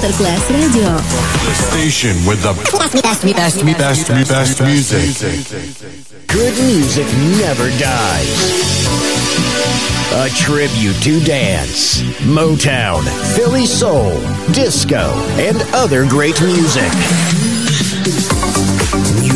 Masterclass Radio. The station with the best, best, best, best, music. Good music never dies. A tribute to dance, Motown, Philly soul, disco, and other great music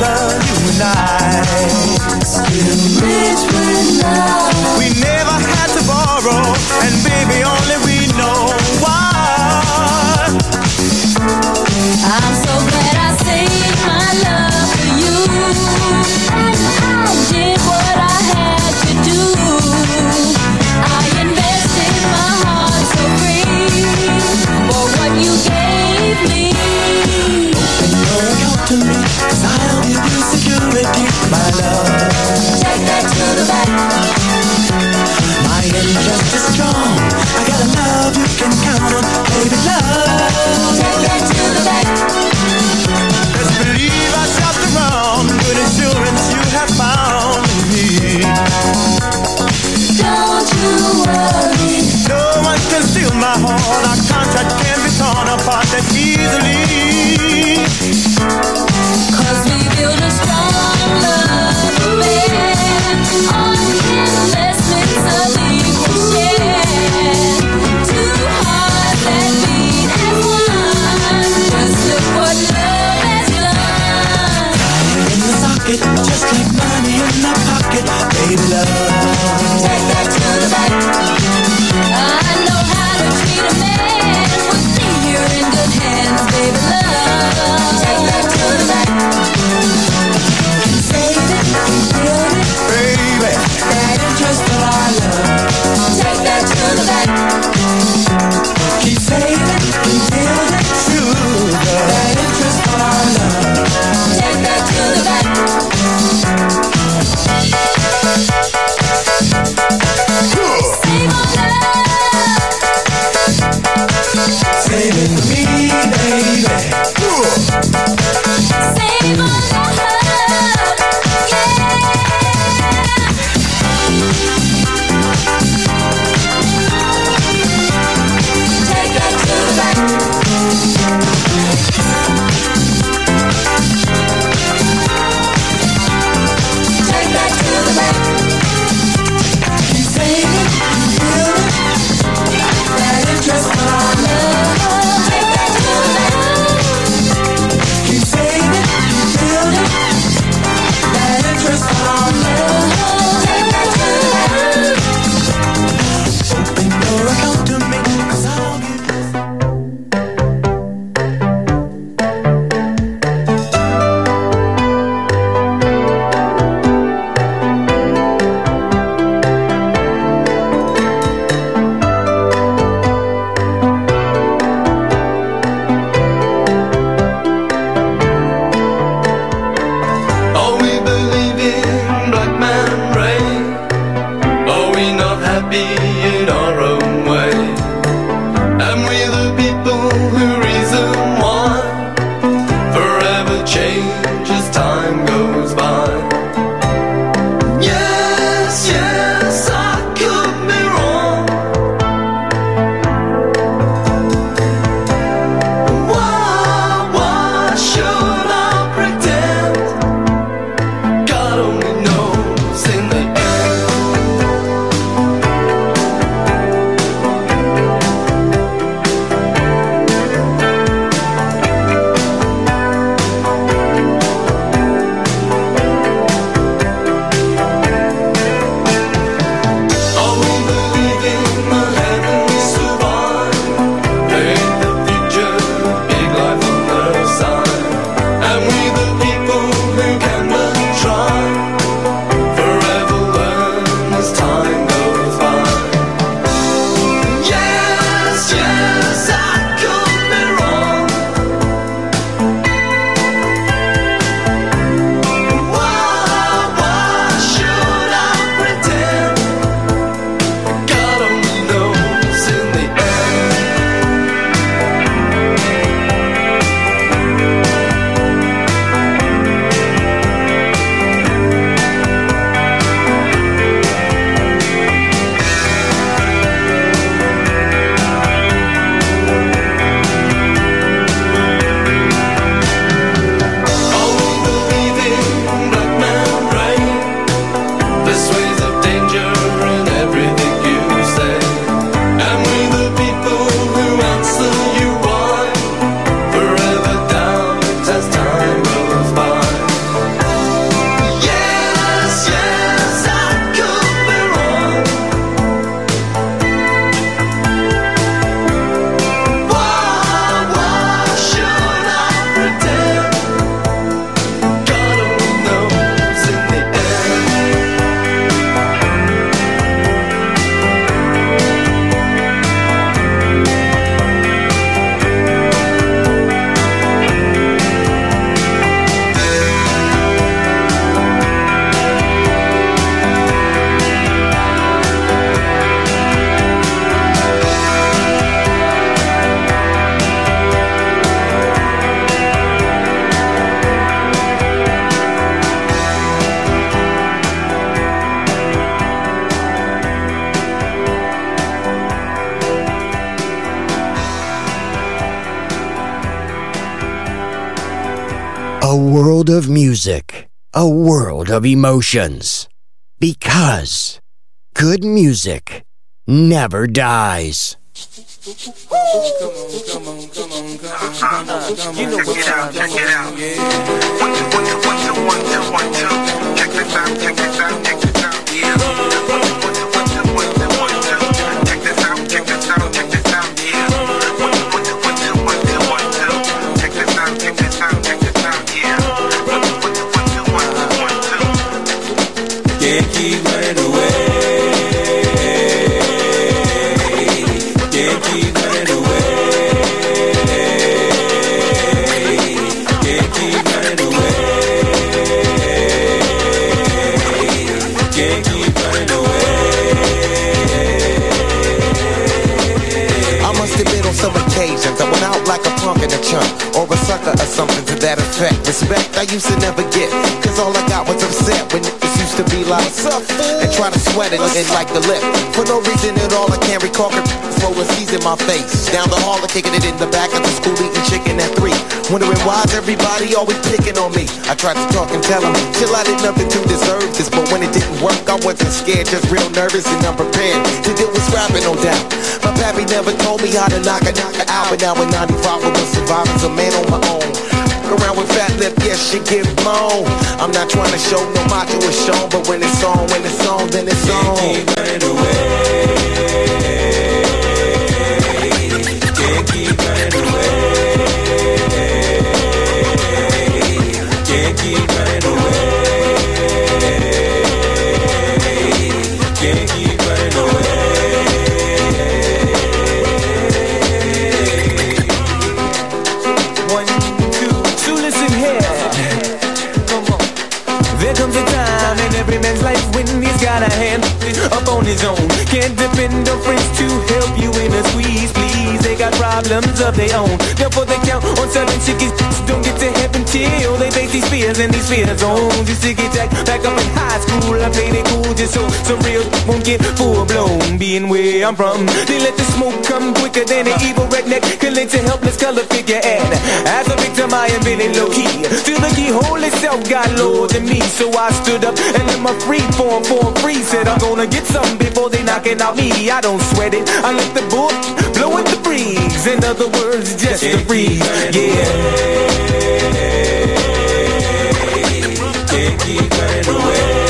We never had to borrow, and baby, only A world of music, a world of emotions. Because good music never dies. You know what time check it out. One, two, one, two, one, fool? And try to sweat it and like the lip. For no reason at all, I can't recall could flow with seas in my face. Down the hall, I'm kicking it in the back of the school, eating chicken at three. Wondering why's everybody always picking on me. I tried to talk and tell them, chill, I did nothing to deserve this. But when it didn't work, I wasn't scared, just real nervous and unprepared. To deal with rapping, no doubt. My pappy never told me how to knock a knock out. But now in 95, I was surviving, as a man on my own. Around with fat lip, yes, she give moan. I'm not trying to show no macho is shown, but when it's on, when it's on, then it's on. Away. His own. Can't depend on friends to help you in a squeeze, please. They got problems of their own. Therefore they count on selling chickens. Don't get to heaven till they face these fears and these fear zones. Used to get jacked back up in high school. I played it cool just so some real won't get full blown. Being where I'm from, they let the smoke come quicker than an evil redneck can a helpless color figure. And as a victim, I am feeling low key. Till the keyhole itself got lower than me, so I stood up and let my free form form free. Said I'm gonna get something before they knocking out me. I don't sweat it. I let the book blow with the breeze. In other words, just a breeze. Yeah. Can't away.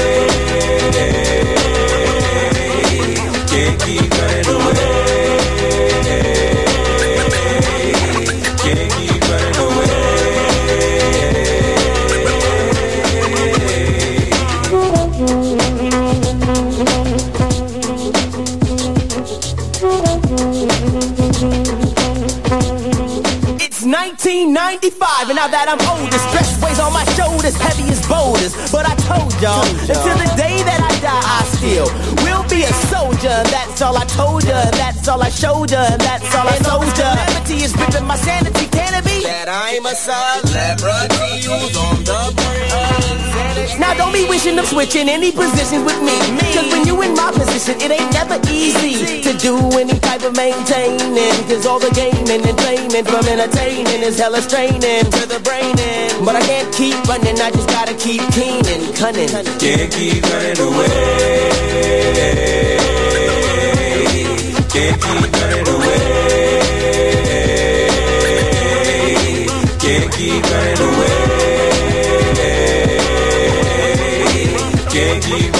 1995, and now that I'm older, stress weighs on my shoulders, heavy as boulders. But I told y'all, until the day that I die, I still will be a soldier. That's all I told ya, that's all I showed ya, that's all I told ya. Calamity is ripping my sanity, can it be? That I'm a celebrity who's on the brink. Now don't be wishing of switching any positions with me. Cause when you in my position, it ain't never easy to do any type of maintaining. Cause all the gaming and training from entertaining is hella straining to the brain. But I can't keep running, I just gotta keep keen and cunning. Can't keep running away. Can't keep running away. Can't keep running leave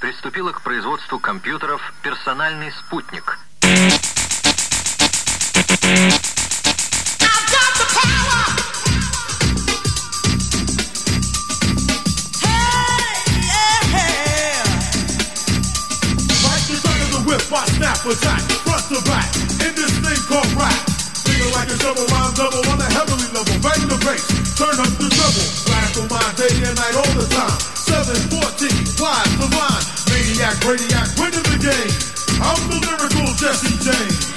приступила к производству компьютеров «Персональный спутник». Like the thug of the whip, I snap attack, front to back, in this thing called rap. Feeling like a double rhyme double on a heavenly level. Bang the bass, turn up the treble. Radical mind day and night all the time. 714, wide, divine, maniac, radiac, winning the game. I'm the lyrical Jesse James.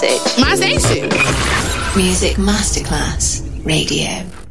My. Music Masterclass Radio.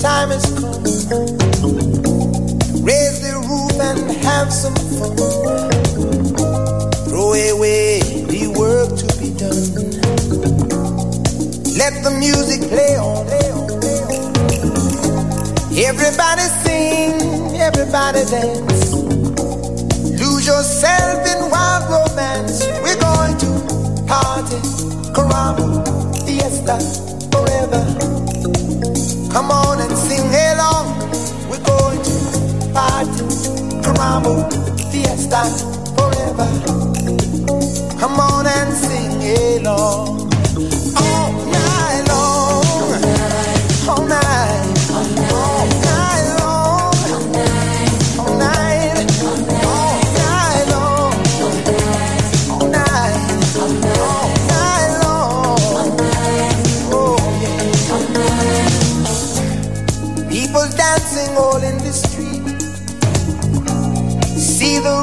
time has come. Raise the roof and have some fun. Throw away the work to be done. Let the music play on. Everybody sing, everybody dance. Lose yourself in wild romance. We're going to party, caramba, fiesta, forever. Come on sing along. We're going to party, caramba, fiesta, forever. Come on and sing along. All night long. All night. All night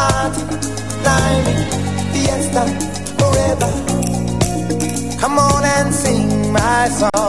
Party, climbing, fiesta, forever. Come on and sing my song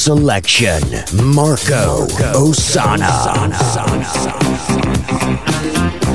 selection, Marco, Ossanna. Like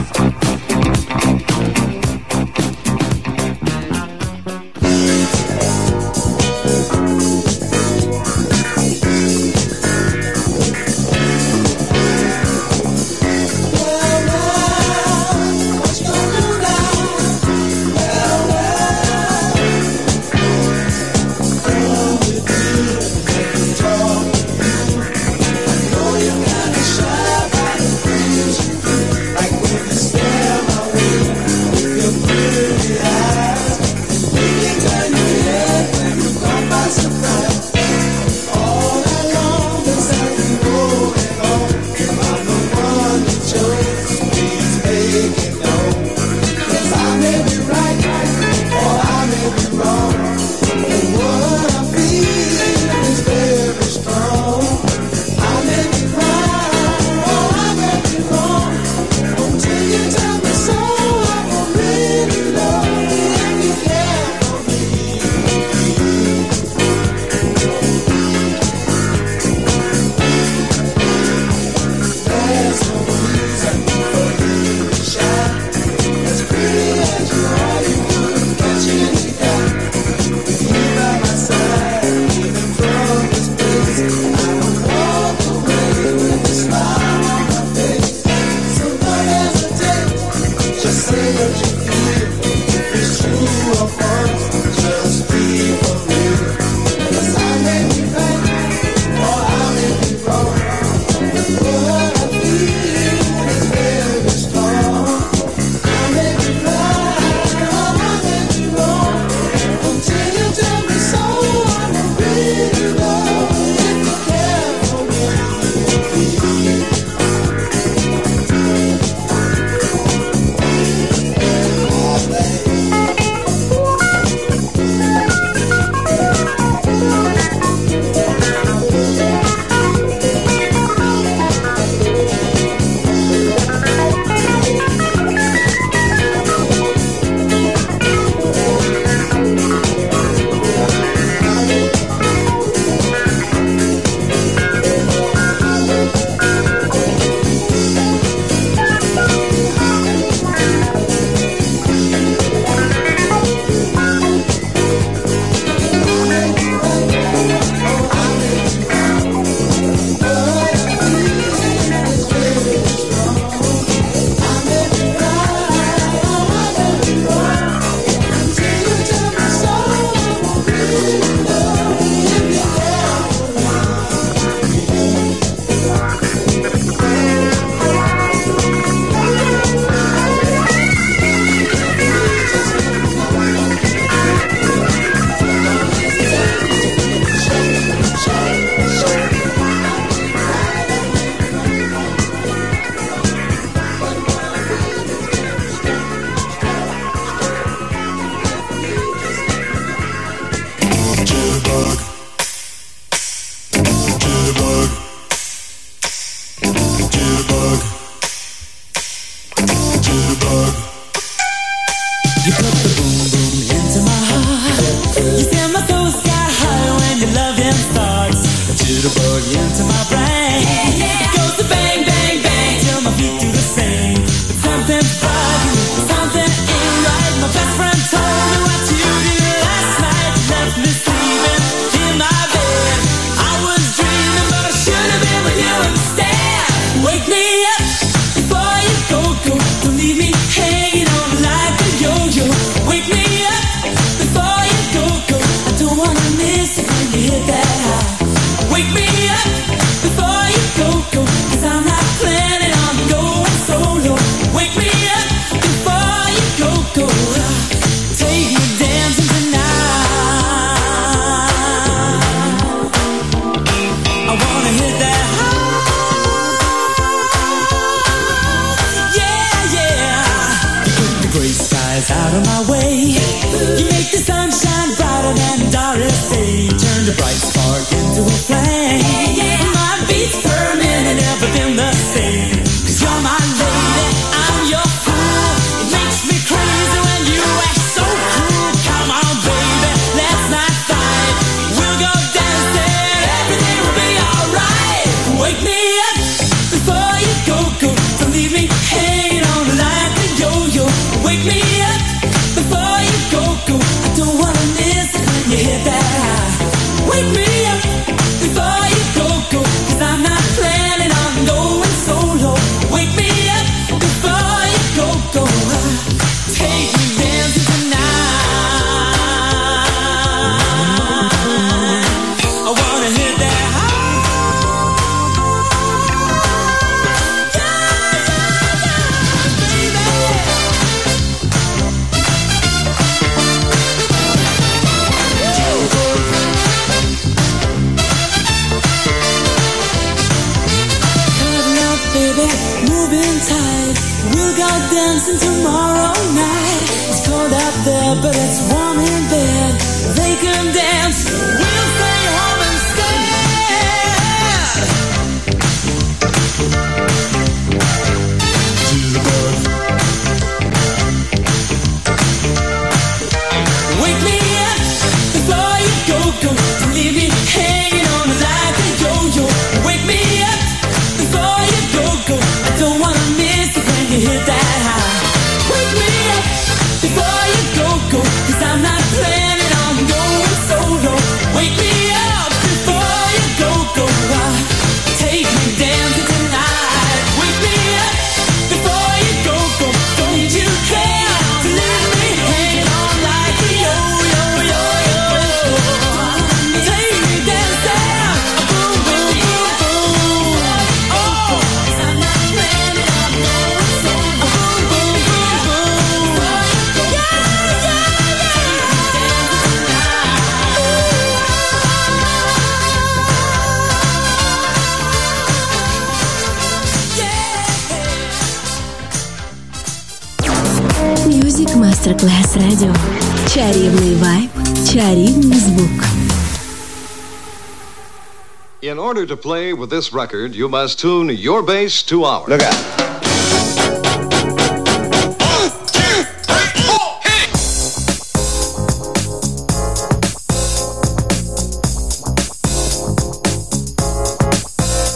to play with this record, you must tune your bass to ours. Look out.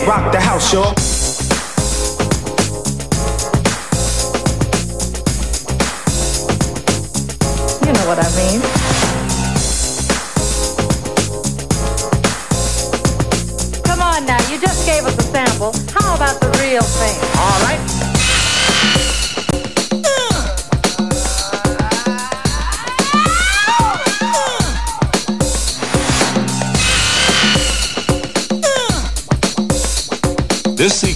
Rock the house, y'all.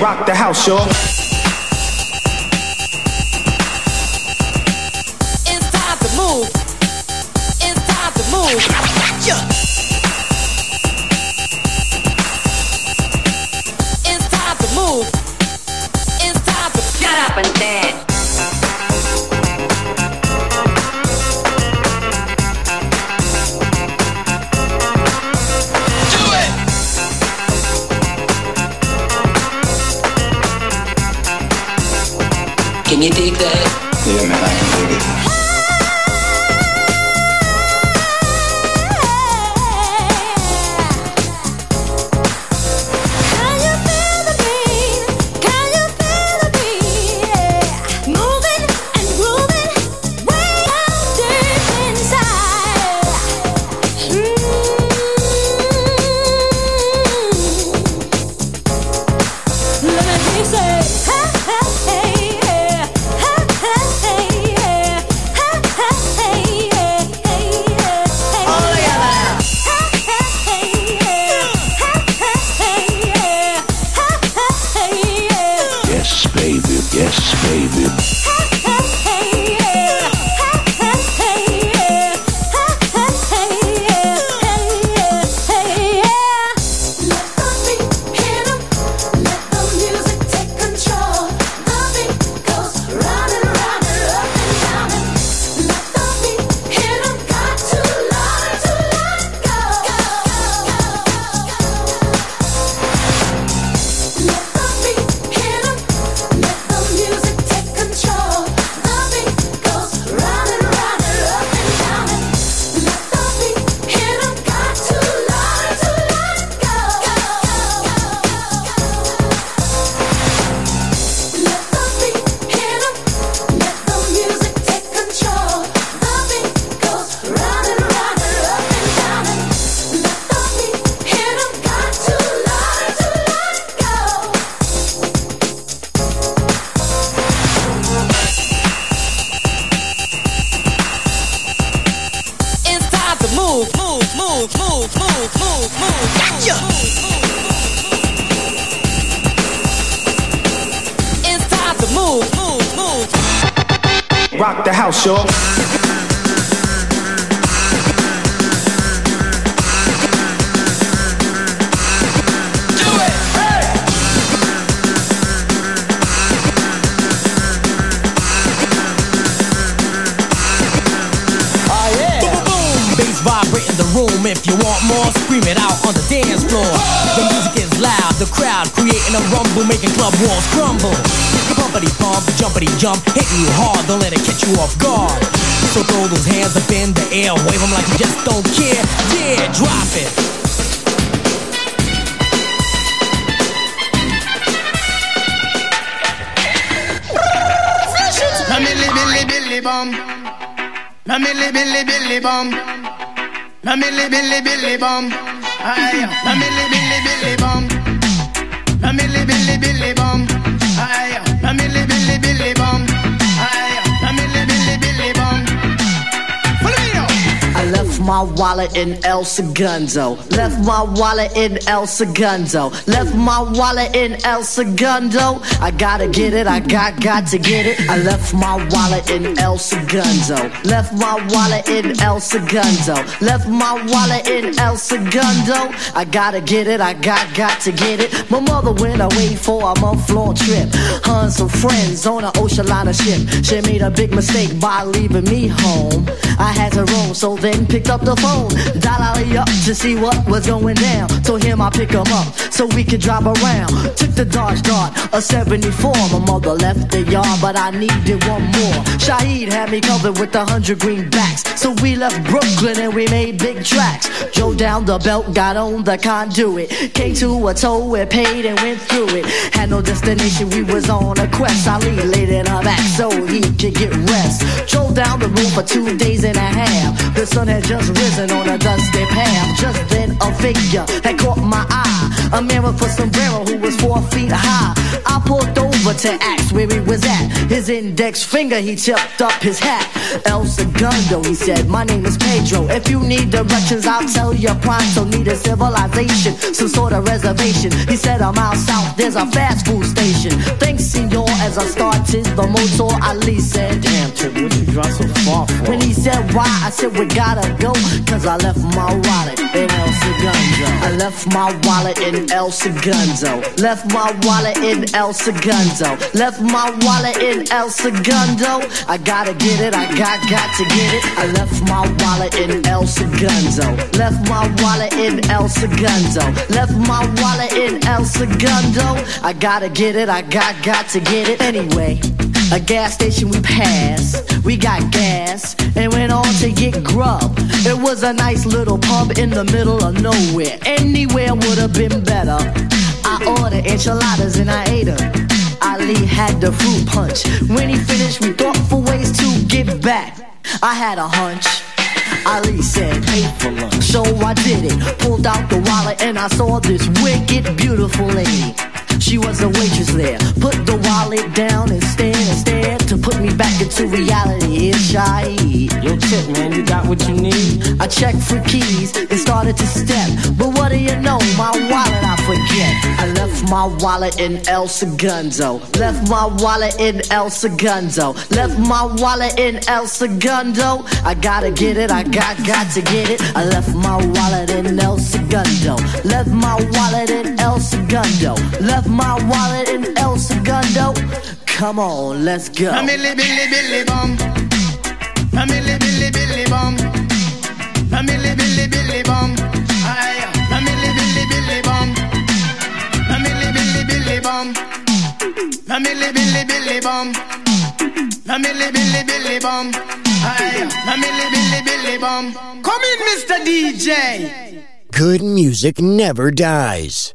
rock the house, y'all. It's time to move. It's time to move. Yeah. It's time to move. It's time to get up and dance. you dig that? Bum. Aye, na milli my wallet in El Segundo. Left my wallet in El Segundo. Left my wallet in El Segundo. I gotta get it, I got got to get it. I left my wallet in El Segundo. Left my wallet in El Segundo. Left my wallet in El Segundo. I gotta get it, I got got to get it. My mother went away for a month long trip. Her some friends on an ocean liner ship. She made a big mistake by leaving me home. I had to roam, so then picked up the phone. Dial up to see what was going down. Told him I pick him up so we could drive around. Took the Dodge Dart, a 74. My mother left the yard, but I needed one more. Shaheed had me covered with a hundred greenbacks. So we left Brooklyn and we made big tracks. Drove down the belt, got on the conduit. Came to a toll, we paid and went through it. Had no destination, we was on a quest. Ali laid in her back so he could get rest. Drove down the road for two days and a half. The sun had just risen on a dusty path. Just then a figure had caught my eye. A with a sombrero who was four feet high. I pulled over to ask where he was at. His index finger, he tipped up his hat. El Segundo, he said, my name is Pedro. If you need directions, I'll tell you pronto. Need a civilization, some sort of reservation. He said, I'm out south, there's a fast food station. Thanks, senor, as I started the motor, Ali said, Damn, Tip, what you drive so far for? When he said why, I said, we gotta go. Cause I left my wallet in El Segundo. I left my wallet in El Segundo. Left my wallet in El Segundo. Left my wallet in El Segundo. I gotta get it, I got got to get it. I left my wallet in El Segundo. Left my wallet in El Segundo. Left my wallet in El Segundo. I gotta get it, I got got to get it anyway. A gas station we passed, we got gas and went on to get grub. It was a nice little pub in the middle of nowhere. Anywhere would have been better. I ordered enchiladas and I ate them. Ali had the fruit punch. When he finished, we thought for ways to give back. I had a hunch. Ali said, pay for lunch. So I did it. Pulled out the wallet and I saw this wicked, beautiful lady. She was a waitress there. Put the wallet down and stared and stared to put me back into reality. It's shy. Yo, Tip, man, you got what you need? I checked for keys and started to step. But what do you know? My wallet I forget. I left my wallet in El Segundo. Left my wallet in El Segundo. Left my wallet in El Segundo. I gotta get it, I got got to get it. I left my wallet in El Segundo. Left my wallet in El Segundo. Left my wallet in El Segundo. Come on, let's go. Milli billy billy bum. Milli billy billy bum. Milli billy billy bum. Aye, milli billy billy bum. Milli billy billy bum. Milli billy billy bum. Milli billy billy bum. Aye, milli billy billy bum. Come in, Mr. DJ. Good music never dies.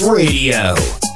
Radio.